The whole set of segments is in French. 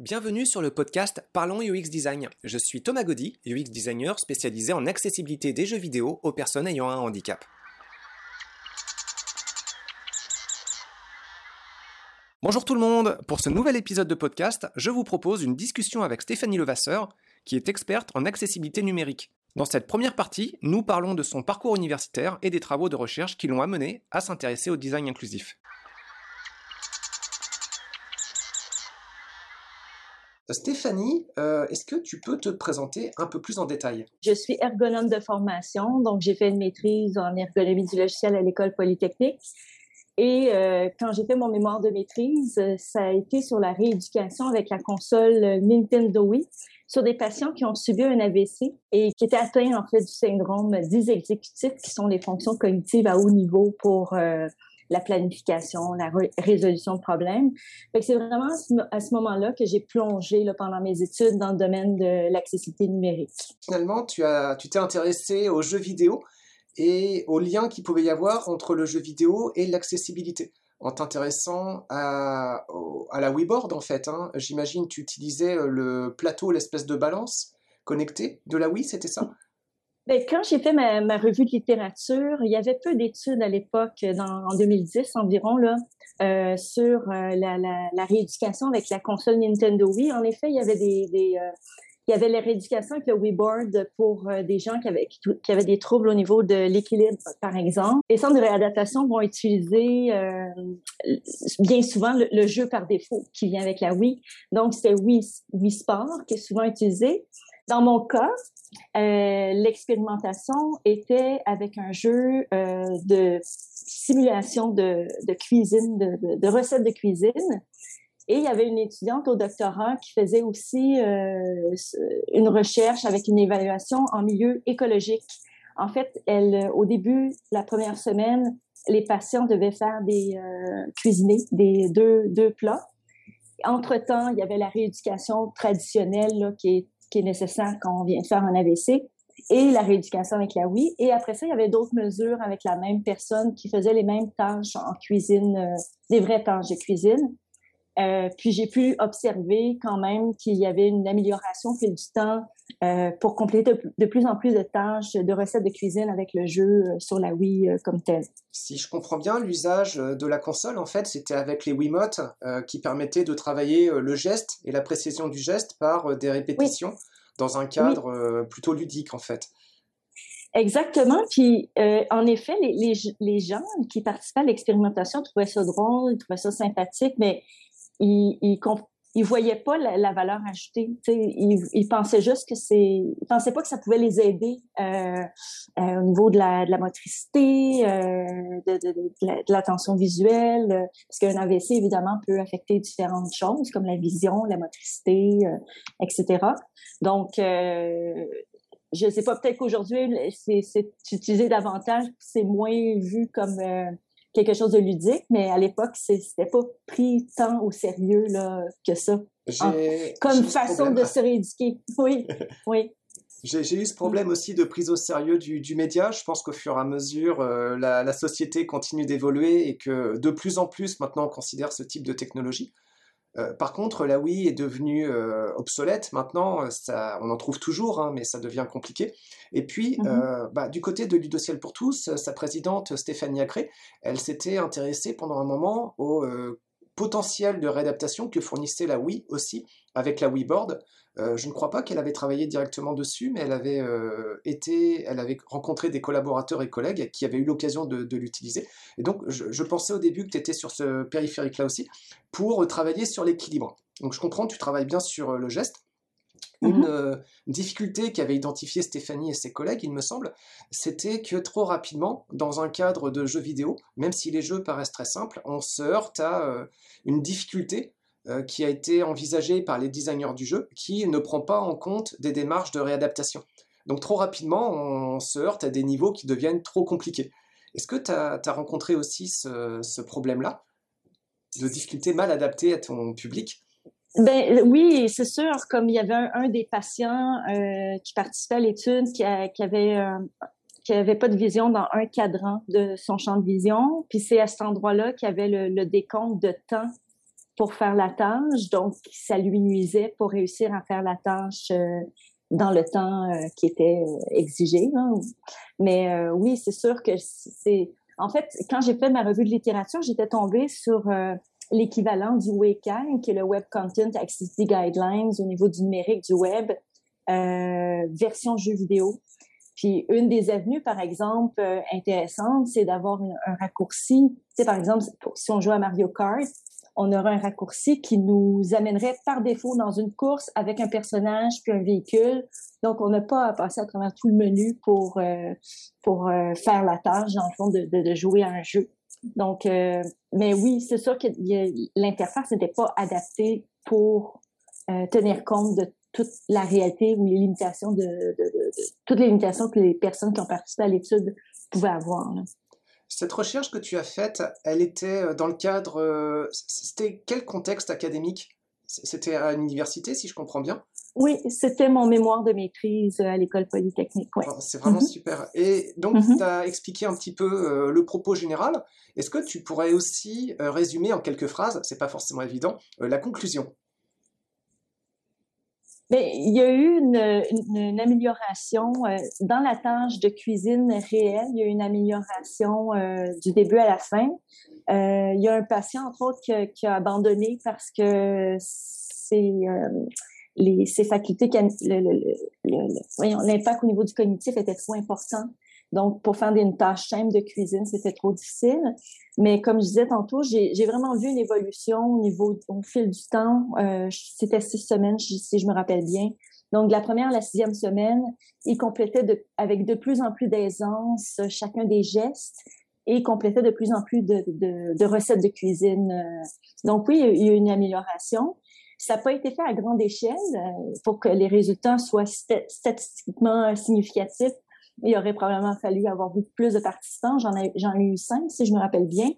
Bienvenue sur le podcast Parlons UX Design. Je suis Thomas Gaudy, UX designer spécialisé en accessibilité des jeux vidéo aux personnes ayant un handicap. Bonjour tout le monde, pour ce nouvel épisode de podcast, je vous propose une discussion avec Stéphanie Levasseur, qui est experte en accessibilité numérique. Dans cette première partie, nous parlons de son parcours universitaire et des travaux de recherche qui l'ont amené à s'intéresser au design inclusif. Stéphanie, euh, est-ce que tu peux te présenter un peu plus en détail? Je suis ergonome de formation, donc j'ai fait une maîtrise en ergonomie du logiciel à l'école polytechnique. Et euh, quand j'ai fait mon mémoire de maîtrise, euh, ça a été sur la rééducation avec la console Nintendo Wii sur des patients qui ont subi un AVC et qui étaient atteints en fait du syndrome dysexécutif, qui sont les fonctions cognitives à haut niveau pour la planification, la résolution de problèmes. C'est vraiment à ce moment-là que j'ai plongé pendant mes études dans le domaine de l'accessibilité numérique. Finalement, tu t'es intéressé aux jeux vidéo et aux liens qu'il pouvait y avoir entre le jeu vidéo et l'accessibilité en t'intéressant à, la Wiiboard en fait. Hein. J'imagine tu utilisais euh, le plateau, l'espèce de balance connecté de la Wii, c'était ça? Ben, quand j'ai fait ma, revue de littérature, il y avait peu d'études à l'époque, en 2010 environ, euh, sur euh, la, rééducation avec la console Nintendo Wii. En effet, il y avait des, des euh, la rééducation avec le Wiiboard pour des gens qui avaient, des troubles au niveau de l'équilibre, par exemple. Les centres de réadaptation vont utiliser bien souvent le, jeu par défaut qui vient avec la Wii. Donc, c'était Wii, Wii Sport qui est souvent utilisé. Dans mon cas, euh, l'expérimentation était avec un jeu euh, de simulation de, cuisine, de, recettes de cuisine. Et il y avait une étudiante au doctorat qui faisait aussi euh, une recherche avec une évaluation en milieu écologique. En fait, au début, la première semaine, les patients devaient faire des cuisiner des deux, deux plats. Entre-temps, il y avait la rééducation traditionnelle qui est qui est nécessaire quand on vient faire un AVC et la rééducation avec la oui. Et après ça, il y avait d'autres mesures avec la même personne qui faisait les mêmes tâches en cuisine, euh, des vraies tâches de cuisine. Euh, puis j'ai pu observer quand même qu'il y avait une amélioration fil du temps euh, pour compléter de plus en plus de tâches, de recettes de cuisine avec le jeu sur la Wii comme tel. Si je comprends bien, l'usage de la console, en fait, c'était avec les Wiimotes qui permettaient de travailler le geste et la précision du geste par des répétitions dans un cadre plutôt ludique, en fait. Exactement. Puis, en effet, les, les, les, gens qui participaient à l'expérimentation trouvaient ça drôle, trouvaient ça sympathique, mais ils, ils, ils voyaient pas la, valeur ajoutée. Ils, ils pensaient juste que c'est, pensaient pas que ça pouvait les aider euh, euh, au niveau de la, de la motricité, euh, de, de, de, l'attention visuelle, parce qu'un AVC évidemment peut affecter différentes choses comme la vision, la motricité, euh, etc. Donc je sais pas, peut-être qu'aujourd'hui, c'est utilisé davantage, c'est moins vu comme quelque chose de ludique, mais à l'époque, c'était pas pris tant au sérieux là, que ça. comme façon de se rééduquer. Oui, oui. J'ai eu ce problème aussi de prise au sérieux du, du média. Je pense qu'au fur et à mesure, euh, la, la, société continue d'évoluer et que de plus en plus maintenant on considère ce type de technologie. Euh, par contre, la Wii est devenue euh, obsolète maintenant, ça, on en trouve toujours, hein, mais ça devient compliqué. Et puis, mmh euh, bah, du côté de Ludociel pour tous, sa présidente Stéphanie Acré, elle s'était intéressée pendant un moment au potentiel de réadaptation que fournissait la Wii aussi avec la Wii Board. Euh, je ne crois pas qu'elle avait travaillé directement dessus, mais elle avait euh, été, elle avait rencontré des collaborateurs et collègues qui avaient eu l'occasion de, l'utiliser. Et donc, je, pensais au début que tu étais sur ce périphérique-là aussi pour travailler sur l'équilibre. Donc, je comprends, tu travailles bien sur euh, le geste. Une mm-hmm. difficulté qu'avaient identifié Stéphanie et ses collègues, il me semble, c'était que trop rapidement, dans un cadre de jeu vidéo, même si les jeux paraissent très simples, on se heurte à une difficulté euh, qui a été envisagé par les designers du jeu, qui ne prend pas en compte des démarches de réadaptation. Donc trop rapidement, on se heurte à des niveaux qui deviennent trop compliqués. Est-ce que tu as, rencontré aussi ce, problème-là, de difficultés mal adaptées à ton public? Ben, oui, c'est sûr. Comme il y avait un, des patients euh, qui participait à l'étude qui, avait euh, qui avait pas de vision dans un cadran de son champ de vision, puis c'est à cet endroit-là qu'il y avait le, le décompte de temps pour faire la tâche, donc ça lui nuisait pour réussir à faire la tâche dans le temps qui était exigé. Mais oui, c'est sûr que c'est... En fait, quand j'ai fait ma revue de littérature, j'étais tombée sur l'équivalent du WCAG, qui est le Web Content Accessibility Guidelines au niveau du numérique du web, euh, version jeu vidéo. Puis une des avenues, par exemple, euh, intéressantes, c'est d'avoir un, raccourci. Tu sais, par exemple, si on joue à Mario Kart, on aura un raccourci qui nous amènerait par défaut dans une course avec un personnage puis un véhicule. Donc, on n'a pas à passer à travers tout le menu pour, euh, pour euh, faire la tâche, dans le fond, de, de jouer à un jeu. Donc, euh, mais oui, c'est sûr que l'interface n'était pas adaptée pour euh, tenir compte de toute la réalité ou les limitations de, toutes les limitations que les personnes qui ont participé à l'étude pouvaient avoir. Cette recherche que tu as faite, elle était euh, dans le cadre, c'était quel contexte académique? C'était à l'université, si je comprends bien? Oui, c'était mon mémoire de maîtrise à l'école polytechnique. Ouais. Oh, c'est vraiment mm-hmm. super. Et donc, mm-hmm. tu as expliqué un petit peu euh, le propos général. Est-ce que tu pourrais aussi euh, résumer en quelques phrases, c'est pas forcément évident, euh, la conclusion? Mais ben, il y a eu une, une, amélioration dans la tâche de cuisine réelle. Il y a eu une amélioration du début à la fin. il y a un patient, entre autres, qui, qui a abandonné parce que c'est les, ses facultés, l'impact au niveau du cognitif était trop important. Donc, pour faire une tâche simple de cuisine, c'était trop difficile. Mais comme je disais tantôt, j'ai vraiment vu une évolution au niveau au fil du temps. Euh, c'était six semaines, si je me rappelle bien. Donc, de la première à la sixième semaine, il complétait de, avec de plus en plus d'aisance chacun des gestes et il complétait de plus en plus de, de, de recettes de cuisine. Donc, oui, il y a eu une amélioration. Ça n'a pas été fait à grande échelle euh, pour que les résultats soient statistiquement significatifs. Il aurait probablement fallu avoir beaucoup plus de participants. J'en ai, eu cinq, si je me rappelle bien.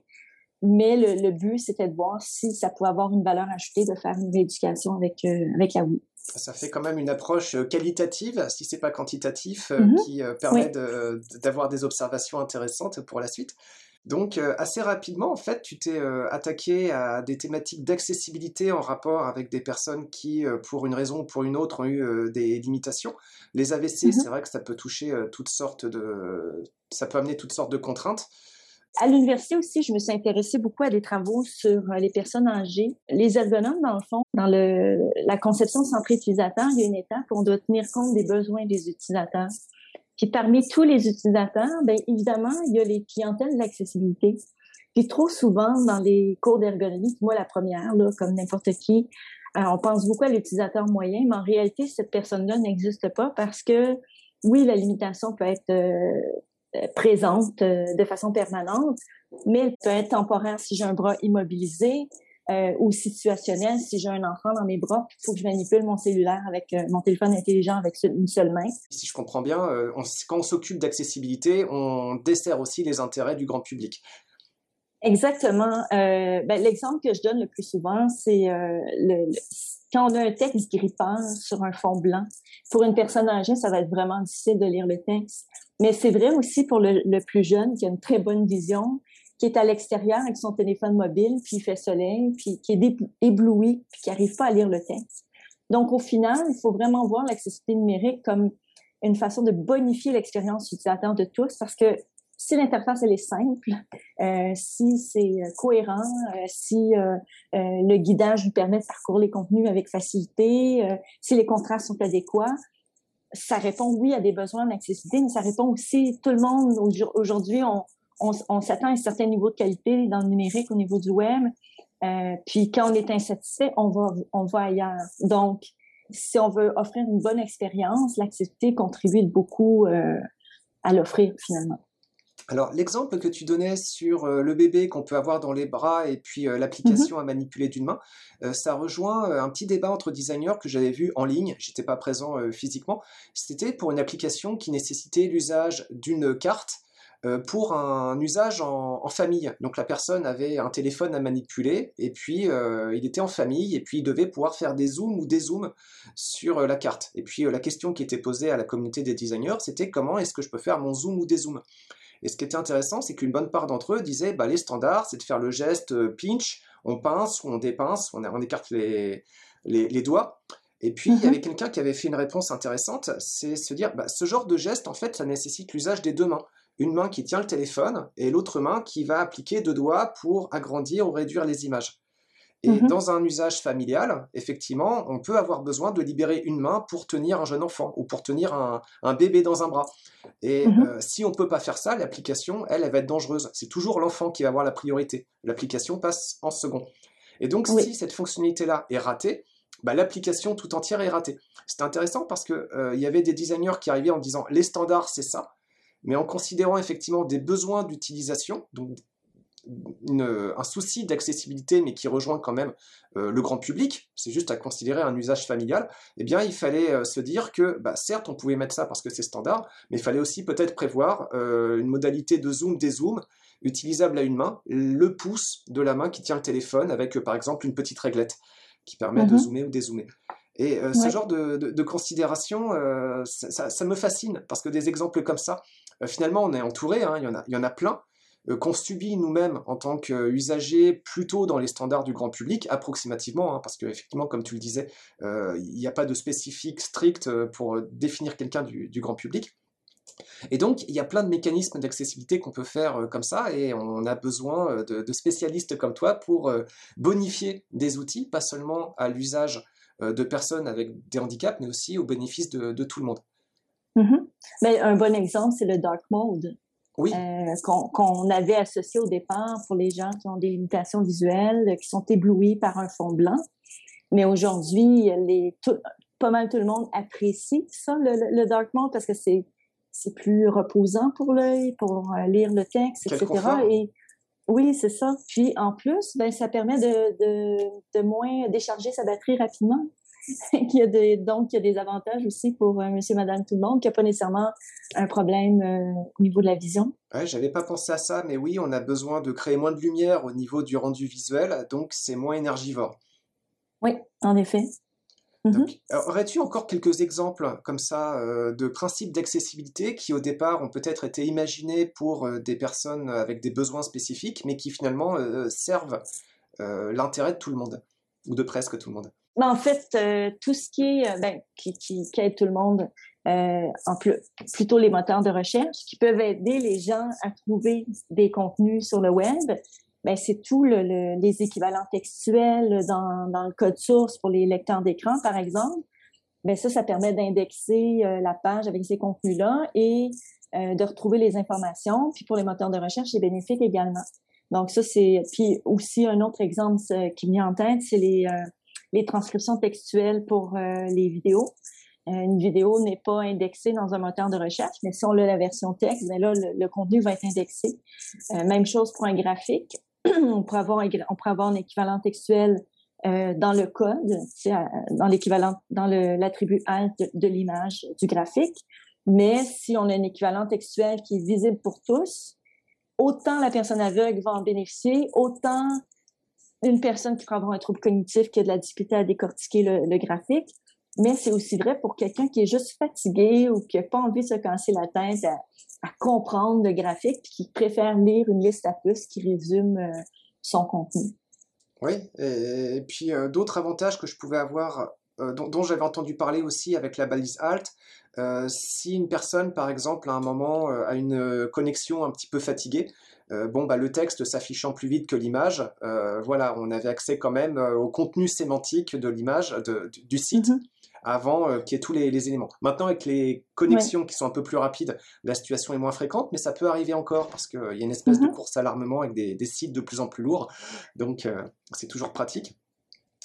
Mais le, but, c'était de voir si ça pouvait avoir une valeur ajoutée de faire une rééducation avec, euh, avec la WI. Ça fait quand même une approche euh, qualitative, si c'est pas quantitatif, mm-hmm. qui permet d'avoir des observations intéressantes pour la suite. Donc euh, assez rapidement, en fait, tu t'es euh, attaqué à des thématiques d'accessibilité en rapport avec des personnes qui, euh, pour une raison ou pour une autre, ont eu des limitations. Les AVC, mmh c'est vrai que ça peut toucher toutes sortes de... ça peut amener toutes sortes de contraintes. À l'université aussi, je me suis intéressée beaucoup à des travaux sur les personnes âgées. Les ergonomes, dans le fond, dans le, la conception centrée utilisateur, il y a une étape où on doit tenir compte des besoins des utilisateurs. Parmi tous les utilisateurs, bien évidemment, il y a les clientèles d'accessibilité. Puis trop souvent, dans les cours d'ergonomie, moi la première, là, comme n'importe qui, euh, on pense beaucoup à l'utilisateur moyen, mais en réalité, cette personne-là n'existe pas parce que, oui, la limitation peut être euh, euh, présente de façon permanente, mais elle peut être temporaire si j'ai un bras immobilisé, euh, ou situationnel. Si j'ai un enfant dans mes bras, il faut que je manipule mon cellulaire avec euh, mon téléphone intelligent avec une seule main. Si je comprends bien, euh, quand on s'occupe d'accessibilité, on dessert aussi les intérêts du grand public. Exactement. Ben, l'exemple que je donne le plus souvent, c'est le, quand on a un texte grippant sur un fond blanc. Pour une personne âgée, ça va être vraiment difficile de lire le texte. Mais c'est vrai aussi pour le, le, plus jeune qui a une très bonne vision qui est à l'extérieur avec son téléphone mobile, puis il fait soleil, puis qui est ébloui, puis qui n'arrive pas à lire le texte. Donc, au final, il faut vraiment voir l'accessibilité numérique comme une façon de bonifier l'expérience utilisateur de tous, parce que si l'interface elle est simple, euh, si c'est euh, cohérent, euh, si le guidage nous permet de parcourir les contenus avec facilité, si les contrastes sont adéquats, ça répond oui à des besoins d'accessibilité, mais ça répond aussi tout le monde aujourd'hui on, on, s'attend à un certain niveau de qualité dans le numérique au niveau du web. Euh, puis quand on est insatisfait, on va, on va ailleurs. Donc, si on veut offrir une bonne expérience, l'accessibilité contribue beaucoup euh, à l'offrir finalement. Alors, l'exemple que tu donnais sur euh, le bébé qu'on peut avoir dans les bras et puis l'application mm-hmm. à manipuler d'une main, ça rejoint un petit débat entre designers que j'avais vu en ligne, j'étais pas présent physiquement. C'était pour une application qui nécessitait l'usage d'une carte pour un usage en, famille. Donc la personne avait un téléphone à manipuler et puis euh, il était en famille et puis il devait pouvoir faire des zooms ou des zooms sur euh, la carte. Et puis la question qui était posée à la communauté des designers, c'était comment est-ce que je peux faire mon zoom ou des zooms? Et ce qui était intéressant, c'est qu'une bonne part d'entre eux disaient bah, les standards, c'est de faire le geste pinch on pince ou on dépince, on, on écarte les, les, doigts. Et puis, il y mhm. avait quelqu'un qui avait fait une réponse intéressante, c'est se dire, bah, ce genre de geste, en fait, ça nécessite l'usage des deux mains. Une main qui tient le téléphone et l'autre main qui va appliquer deux doigts pour agrandir ou réduire les images. Et mhm. dans un usage familial, effectivement, on peut avoir besoin de libérer une main pour tenir un jeune enfant ou pour tenir un, bébé dans un bras. Et mhm. euh, si on ne peut pas faire ça, l'application, elle, elle va être dangereuse. C'est toujours l'enfant qui va avoir la priorité. L'application passe en second. Et donc, si cette fonctionnalité-là est ratée, bah, l'application tout entière est ratée. C'est intéressant parce qu'il euh, y avait des designers qui arrivaient en disant les standards, c'est ça, mais en considérant effectivement des besoins d'utilisation, donc un souci d'accessibilité, mais qui rejoint quand même euh, le grand public, c'est juste à considérer un usage familial, eh bien, il fallait euh, se dire que, bah, certes, on pouvait mettre ça parce que c'est standard, mais il fallait aussi peut-être prévoir euh, une modalité de zoom, dézoom, utilisable à une main, le pouce de la main qui tient le téléphone avec, par exemple, une petite réglette qui permet de mhm. zoomer ou dézoomer. Et ce genre de, considération, ça, me fascine, parce que des exemples comme ça, finalement, on est entouré, hein, il, y en a, il y en a plein, euh, qu'on subit nous-mêmes en tant qu'usagers plutôt dans les standards du grand public, approximativement, hein, parce qu'effectivement, comme tu le disais, euh, il n'y a pas de spécifique strict euh, pour définir quelqu'un du, grand public. Et donc, il y a plein de mécanismes d'accessibilité qu'on peut faire comme ça, et on a besoin de, spécialistes comme toi pour bonifier des outils, pas seulement à l'usage de personnes avec des handicaps, mais aussi au bénéfice de, tout le monde. Mm-hmm. Mais un bon exemple, c'est le dark mode oui. Euh, qu'on avait associé au départ pour les gens qui ont des limitations visuelles, qui sont éblouis par un fond blanc. Mais aujourd'hui, pas mal tout le monde apprécie ça, le, dark mode, parce que c'est c'est plus reposant pour l'œil, pour euh, lire le texte, etc. Et oui, c'est ça. Puis en plus, ben ça permet de, de, de moins décharger sa batterie rapidement. il y a des, donc, il y a des avantages aussi pour euh, monsieur, madame, tout le monde, qui n'a pas nécessairement un problème euh, au niveau de la vision. Ouais, j'avais pas pensé à ça, mais oui, on a besoin de créer moins de lumière au niveau du rendu visuel, donc c'est moins énergivore. Oui, en effet. Mhm. Aurais-tu encore quelques exemples comme ça euh, de principes d'accessibilité qui au départ ont peut-être été imaginés pour des personnes avec des besoins spécifiques, mais qui finalement servent l'intérêt de tout le monde, ou de presque tout le monde? Mais en fait, euh, tout ce qui est, euh, ben, qui, qui, qui, aide tout le monde, euh, en plus, plutôt les moteurs de recherche, qui peuvent aider les gens à trouver des contenus sur le web, ben, c'est tout le, les équivalents textuels dans, dans le code source pour les lecteurs d'écran, par exemple. Ben, ça, ça permet d'indexer euh, la page avec ces contenus-là et de retrouver les informations. Puis pour les moteurs de recherche, c'est bénéfique également. Donc ça, c'est... Puis aussi, un autre exemple qui me vient en tête, c'est les les transcriptions textuelles pour euh, les vidéos. Euh, une vidéo n'est pas indexée dans un moteur de recherche, mais si on a la version texte, ben là, le, contenu va être indexé. Euh, même chose pour un graphique. on, pourrait avoir un, on pourrait avoir un équivalent textuel dans le code, dans l'équivalent, dans l'attribut alt de, l'image du graphique. Mais si on a un équivalent textuel qui est visible pour tous, autant la personne aveugle va en bénéficier, autant une personne qui peut avoir un trouble cognitif qui a de la difficulté à décortiquer le, graphique, mais c'est aussi vrai pour quelqu'un qui est juste fatigué ou qui n'a pas envie de se casser la tête à, comprendre le graphique, puis qui préfère lire une liste à puces qui résume euh, son contenu. Oui, et, puis euh, d'autres avantages que je pouvais avoir, euh, dont, dont j'avais entendu parler aussi avec la balise Alt, si une personne, par exemple, à un moment a une connexion un petit peu fatiguée, euh, bon, bah, le texte s'affichant plus vite que l'image, euh, voilà, on avait accès quand même euh, au contenu sémantique de l'image, du site. Mhm. avant qu'il y ait tous les, éléments. Maintenant, avec les connexions qui sont un peu plus rapides, la situation est moins fréquente, mais ça peut arriver encore parce qu'il y a une espèce de mhm. course à l'armement avec des, sites de plus en plus lourds. Donc, c'est toujours pratique.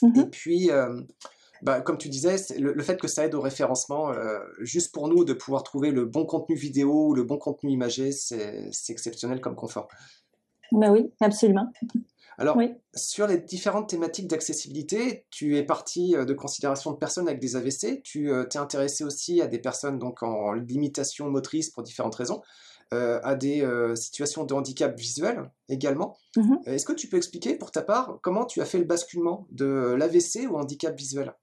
Mhm. Et puis, bah, comme tu disais, le, fait que ça aide au référencement, euh, juste pour nous de pouvoir trouver le bon contenu vidéo ou le bon contenu imagé, c'est exceptionnel comme confort. Bah oui, absolument. Alors, sur les différentes thématiques d'accessibilité, tu es parti euh, de considération de personnes avec des AVC, tu euh, t'es intéressé aussi à des personnes donc en limitation motrice pour différentes raisons. Euh, à des euh, situations de handicap visuel également. Mhm. Est-ce que tu peux expliquer pour ta part comment tu as fait le basculement de l'AVC au handicap visuel?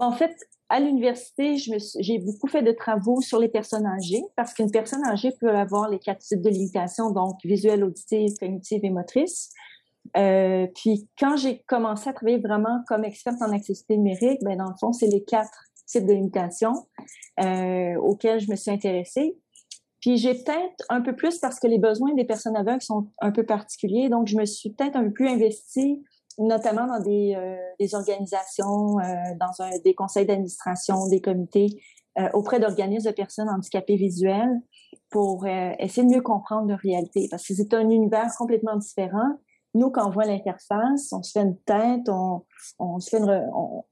En fait, à l'université, j'ai beaucoup fait de travaux sur les personnes âgées parce qu'une personne âgée peut avoir les quatre types de limitations, donc visuelle, auditive, cognitive et motrice. Euh, puis quand j'ai commencé à travailler vraiment comme experte en accessibilité numérique, ben dans le fond, c'est les quatre types de limitations euh, auxquels je me suis intéressée. Puis j'ai peut-être un peu plus parce que les besoins des personnes aveugles sont un peu particuliers, donc je me suis peut-être un peu plus investie, notamment dans des, euh, des organisations, euh, dans un, des conseils d'administration, des comités, euh, auprès d'organismes de personnes handicapées visuelles pour essayer de mieux comprendre leur réalité, parce que c'est un univers complètement différent nous, quand on voit l'interface, on se fait une tête, on, on se fait une, on,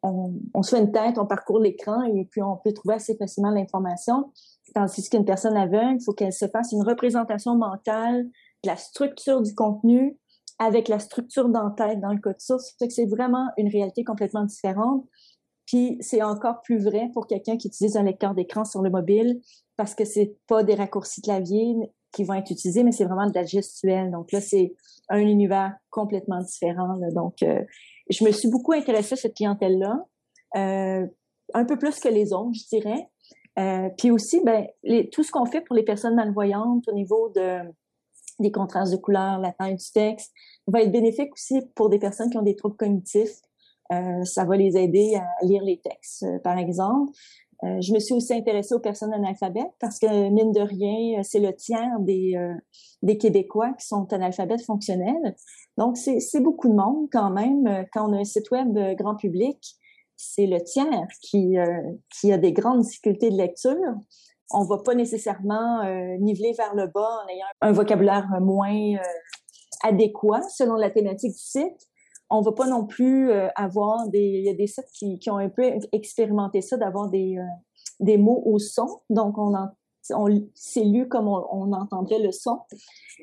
on, se fait une tête, on parcourt l'écran et puis on peut trouver assez facilement l'information. Tandis qu'une personne aveugle, il faut qu'elle se fasse une représentation mentale de la structure du contenu avec la structure dans tête dans le code source. C'est vraiment une réalité complètement différente. Puis c'est encore plus vrai pour quelqu'un qui utilise un lecteur d'écran sur le mobile parce que c'est pas des raccourcis clavier qui vont être utilisés, mais c'est vraiment de la gestuelle. Donc là, c'est un univers complètement différent. Donc, euh, je me suis beaucoup intéressée à cette clientèle-là, euh, un peu plus que les autres, je dirais. Euh, puis aussi, ben, les, tout ce qu'on fait pour les personnes malvoyantes au niveau de, des contrastes de couleurs, la taille du texte, va être bénéfique aussi pour des personnes qui ont des troubles cognitifs. Euh, ça va les aider à lire les textes, par exemple. Euh, je me suis aussi intéressée aux personnes analphabètes parce que, mine de rien, c'est le tiers des, euh, des Québécois qui sont analphabètes fonctionnels. Donc, c'est beaucoup de monde quand même. Quand on a un site web grand public, c'est le tiers qui, euh, qui a des grandes difficultés de lecture. On va pas nécessairement niveler vers le bas en ayant un vocabulaire moins adéquat selon la thématique du site. On va pas non plus euh, avoir des il y a des sites qui, qui ont un peu expérimenté ça d'avoir des euh, des mots au son. Donc on en on, c'est lu comme on, on, le son,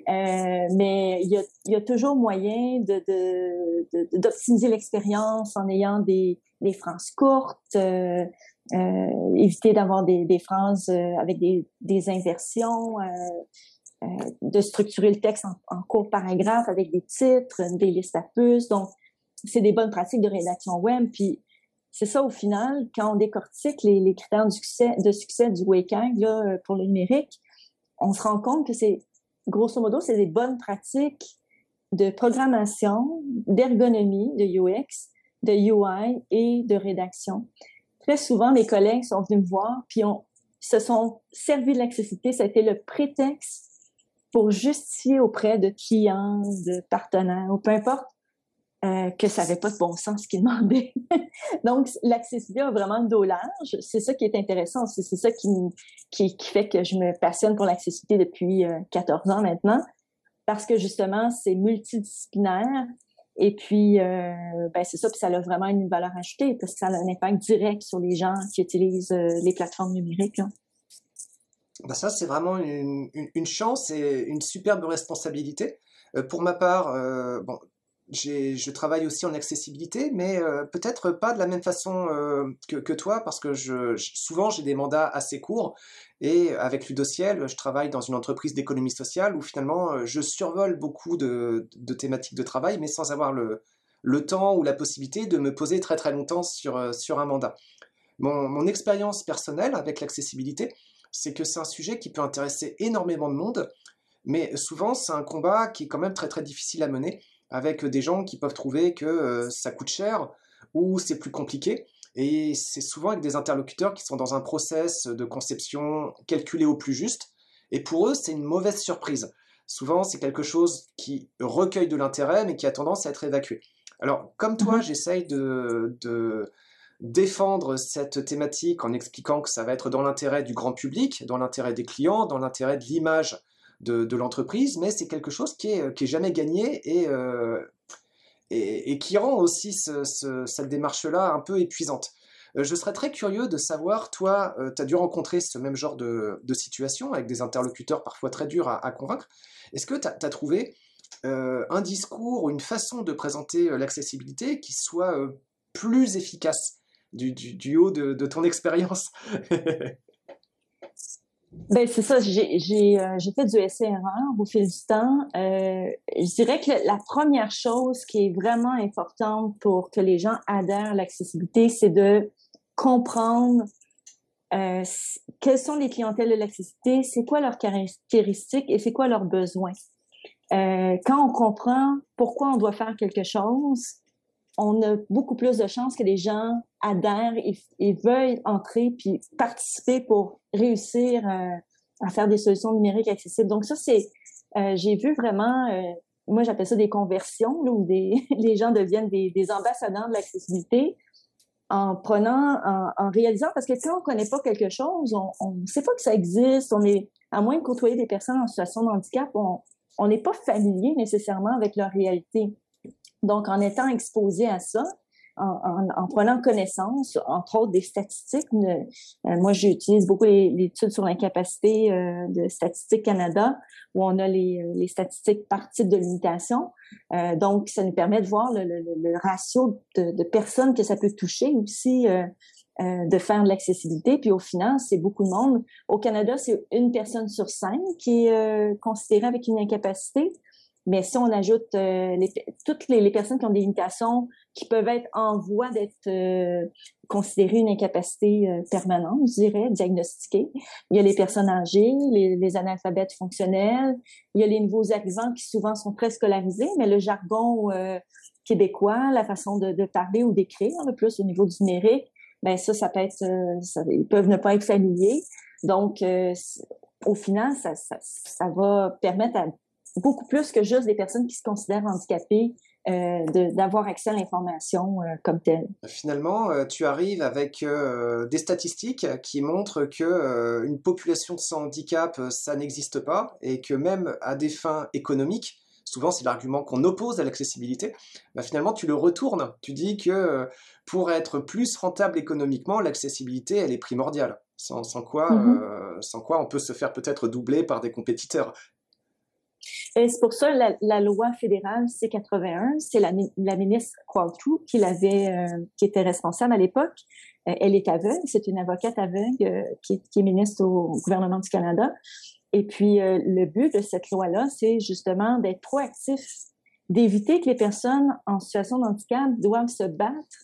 euh, mais il y, a, y a toujours moyen de, de, d'optimiser l'expérience en ayant des, des phrases courtes, euh, euh, éviter d'avoir des, des phrases avec des, des inversions, euh, de structurer le texte en, en courts paragraphes avec des titres, des listes à puces. Donc, c'est des bonnes pratiques de rédaction web. Puis, c'est ça, au final, quand on décortique les, les critères du succès, de succès du WCAG là, pour le numérique, on se rend compte que c'est, grosso modo, c'est des bonnes pratiques de programmation, d'ergonomie, de UX, de UI et de rédaction. Très souvent, mes collègues sont venus me voir, puis on, se sont servis de l'accessibilité. Ça a été le prétexte pour justifier auprès de clients, de partenaires, ou peu importe, euh, que ça n'avait pas de bon sens ce qu'ils demandaient. Donc, l'accessibilité a vraiment le dos large. C'est ça qui est intéressant. C'est ça qui, fait que je me passionne pour l'accessibilité depuis 14 euh, ans maintenant, parce que justement, c'est multidisciplinaire. Et puis, euh, ben c'est ça, puis ça a vraiment une valeur ajoutée parce que ça a un impact direct sur les gens qui utilisent les plateformes numériques. Bah, ça, c'est vraiment une, chance et une superbe responsabilité. Euh, pour ma part, euh, bon, je travaille aussi en accessibilité, mais euh, peut-être pas de la même façon que, que, toi, parce que souvent j'ai des mandats assez courts, et avec Ludociel, je travaille dans une entreprise d'économie sociale où finalement je survole beaucoup de, thématiques de travail, mais sans avoir le, temps ou la possibilité de me poser très très longtemps sur, sur un mandat. Mon, mon expérience personnelle avec l'accessibilité, c'est que c'est un sujet qui peut intéresser énormément de monde, mais souvent c'est un combat qui est quand même très très difficile à mener, avec des gens qui peuvent trouver que euh, ça coûte cher ou c'est plus compliqué. Et c'est souvent avec des interlocuteurs qui sont dans un process de conception calculé au plus juste. Et pour eux, c'est une mauvaise surprise. Souvent, c'est quelque chose qui recueille de l'intérêt, mais qui a tendance à être évacué. Alors, comme toi, mhm. j'essaye de, défendre cette thématique en expliquant que ça va être dans l'intérêt du grand public, dans l'intérêt des clients, dans l'intérêt de l'image de, l'entreprise, mais c'est quelque chose qui est, qui est jamais gagné et, euh, et, qui rend aussi cette démarche-là un peu épuisante. Euh, je serais très curieux de savoir, toi, euh, tu as dû rencontrer ce même genre de, situation avec des interlocuteurs parfois très durs à, convaincre. Est-ce que tu as, trouvé un discours ou une façon de présenter l'accessibilité qui soit plus efficace du, du, haut de, ton expérience? Ben c'est ça, j'ai euh, fait du SCRR au fil du temps. Euh, je dirais que la première chose qui est vraiment importante pour que les gens adhèrent à l'accessibilité, c'est de comprendre euh, quelles sont les clientèles de l'accessibilité, c'est quoi leurs caractéristiques et c'est quoi leurs besoins. euh, quand on comprend pourquoi on doit faire quelque chose, on a beaucoup plus de chances que les gens adhèrent et, veuillent entrer puis participer pour réussir euh, à faire des solutions numériques accessibles. Donc ça, c'est, euh, j'ai vu vraiment, euh, moi j'appelle ça des conversions, là, où des, les gens deviennent des, ambassadeurs de l'accessibilité en prenant, en, en, réalisant, parce que quand on connaît pas quelque chose, on ne sait pas que ça existe, on est, à moins de côtoyer des personnes en situation de handicap, on n'est pas familier nécessairement avec leur réalité. Donc, en étant exposé à ça, en, prenant connaissance, entre autres des statistiques. Euh, moi, j'utilise beaucoup l'étude sur l'incapacité euh, de Statistique Canada, où on a les, les statistiques par type de limitation. Euh, donc, ça nous permet de voir le, le, ratio de, de, personnes que ça peut toucher aussi. de faire de l'accessibilité. Puis au final, c'est beaucoup de monde. Au Canada, c'est une personne sur cinq qui est considérée avec une incapacité. Mais si on ajoute euh, les, toutes les, les, personnes qui ont des limitations qui peuvent être en voie d'être euh, considérées une incapacité euh, permanente, je dirais, diagnostiquée. Il y a les personnes âgées, les, les, analphabètes fonctionnels, il y a les nouveaux arrivants qui souvent sont très scolarisés, mais le jargon québécois, la façon de, de parler ou d'écrire, le plus au niveau du numérique, ben ça, ça peut être, ça, ils peuvent ne pas être familiers. Donc, au final, ça, ça, ça va permettre à beaucoup plus que juste des personnes qui se considèrent handicapées euh, d'avoir accès à l'information euh, comme telle. Finalement, euh, tu arrives avec des statistiques qui montrent que une population sans handicap, ça n'existe pas et que même à des fins économiques, souvent c'est l'argument qu'on oppose à l'accessibilité, bah, finalement tu le retournes. Tu dis que pour être plus rentable économiquement, l'accessibilité, elle est primordiale. Sans, sans quoi, mm-hmm. sans quoi on peut se faire peut-être doubler par des compétiteurs. C'est pour ça la, la loi fédérale C81, c'est la, ministre Qualtrough qui euh, était responsable à l'époque. Euh, elle est aveugle, c'est une avocate aveugle euh, qui, est ministre au gouvernement du Canada. Et puis le but de cette loi-là, c'est justement d'être proactif, d'éviter que les personnes en situation de handicap doivent se battre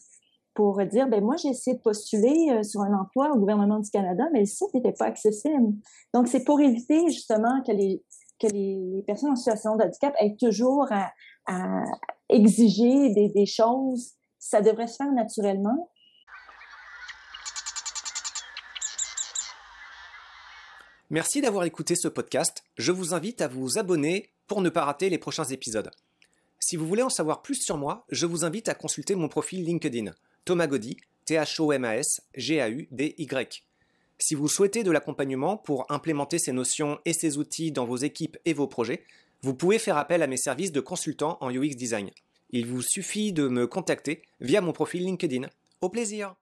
pour dire ben moi j'ai essayé de postuler sur un emploi au gouvernement du Canada mais le site n'était pas accessible. Donc c'est pour éviter justement que les que les personnes en situation de handicap aient toujours à, exiger des, choses. Ça devrait se faire naturellement. Merci d'avoir écouté ce podcast. Je vous invite à vous abonner pour ne pas rater les prochains épisodes. Si vous voulez en savoir plus sur moi, je vous invite à consulter mon profil LinkedIn, Thomas Gaudy, T-H-O-M-A-S, G-A-U-D-Y. Si vous souhaitez de l'accompagnement pour implémenter ces notions et ces outils dans vos équipes et vos projets, vous pouvez faire appel à mes services de consultant en UX Design. Il vous suffit de me contacter via mon profil LinkedIn. Au plaisir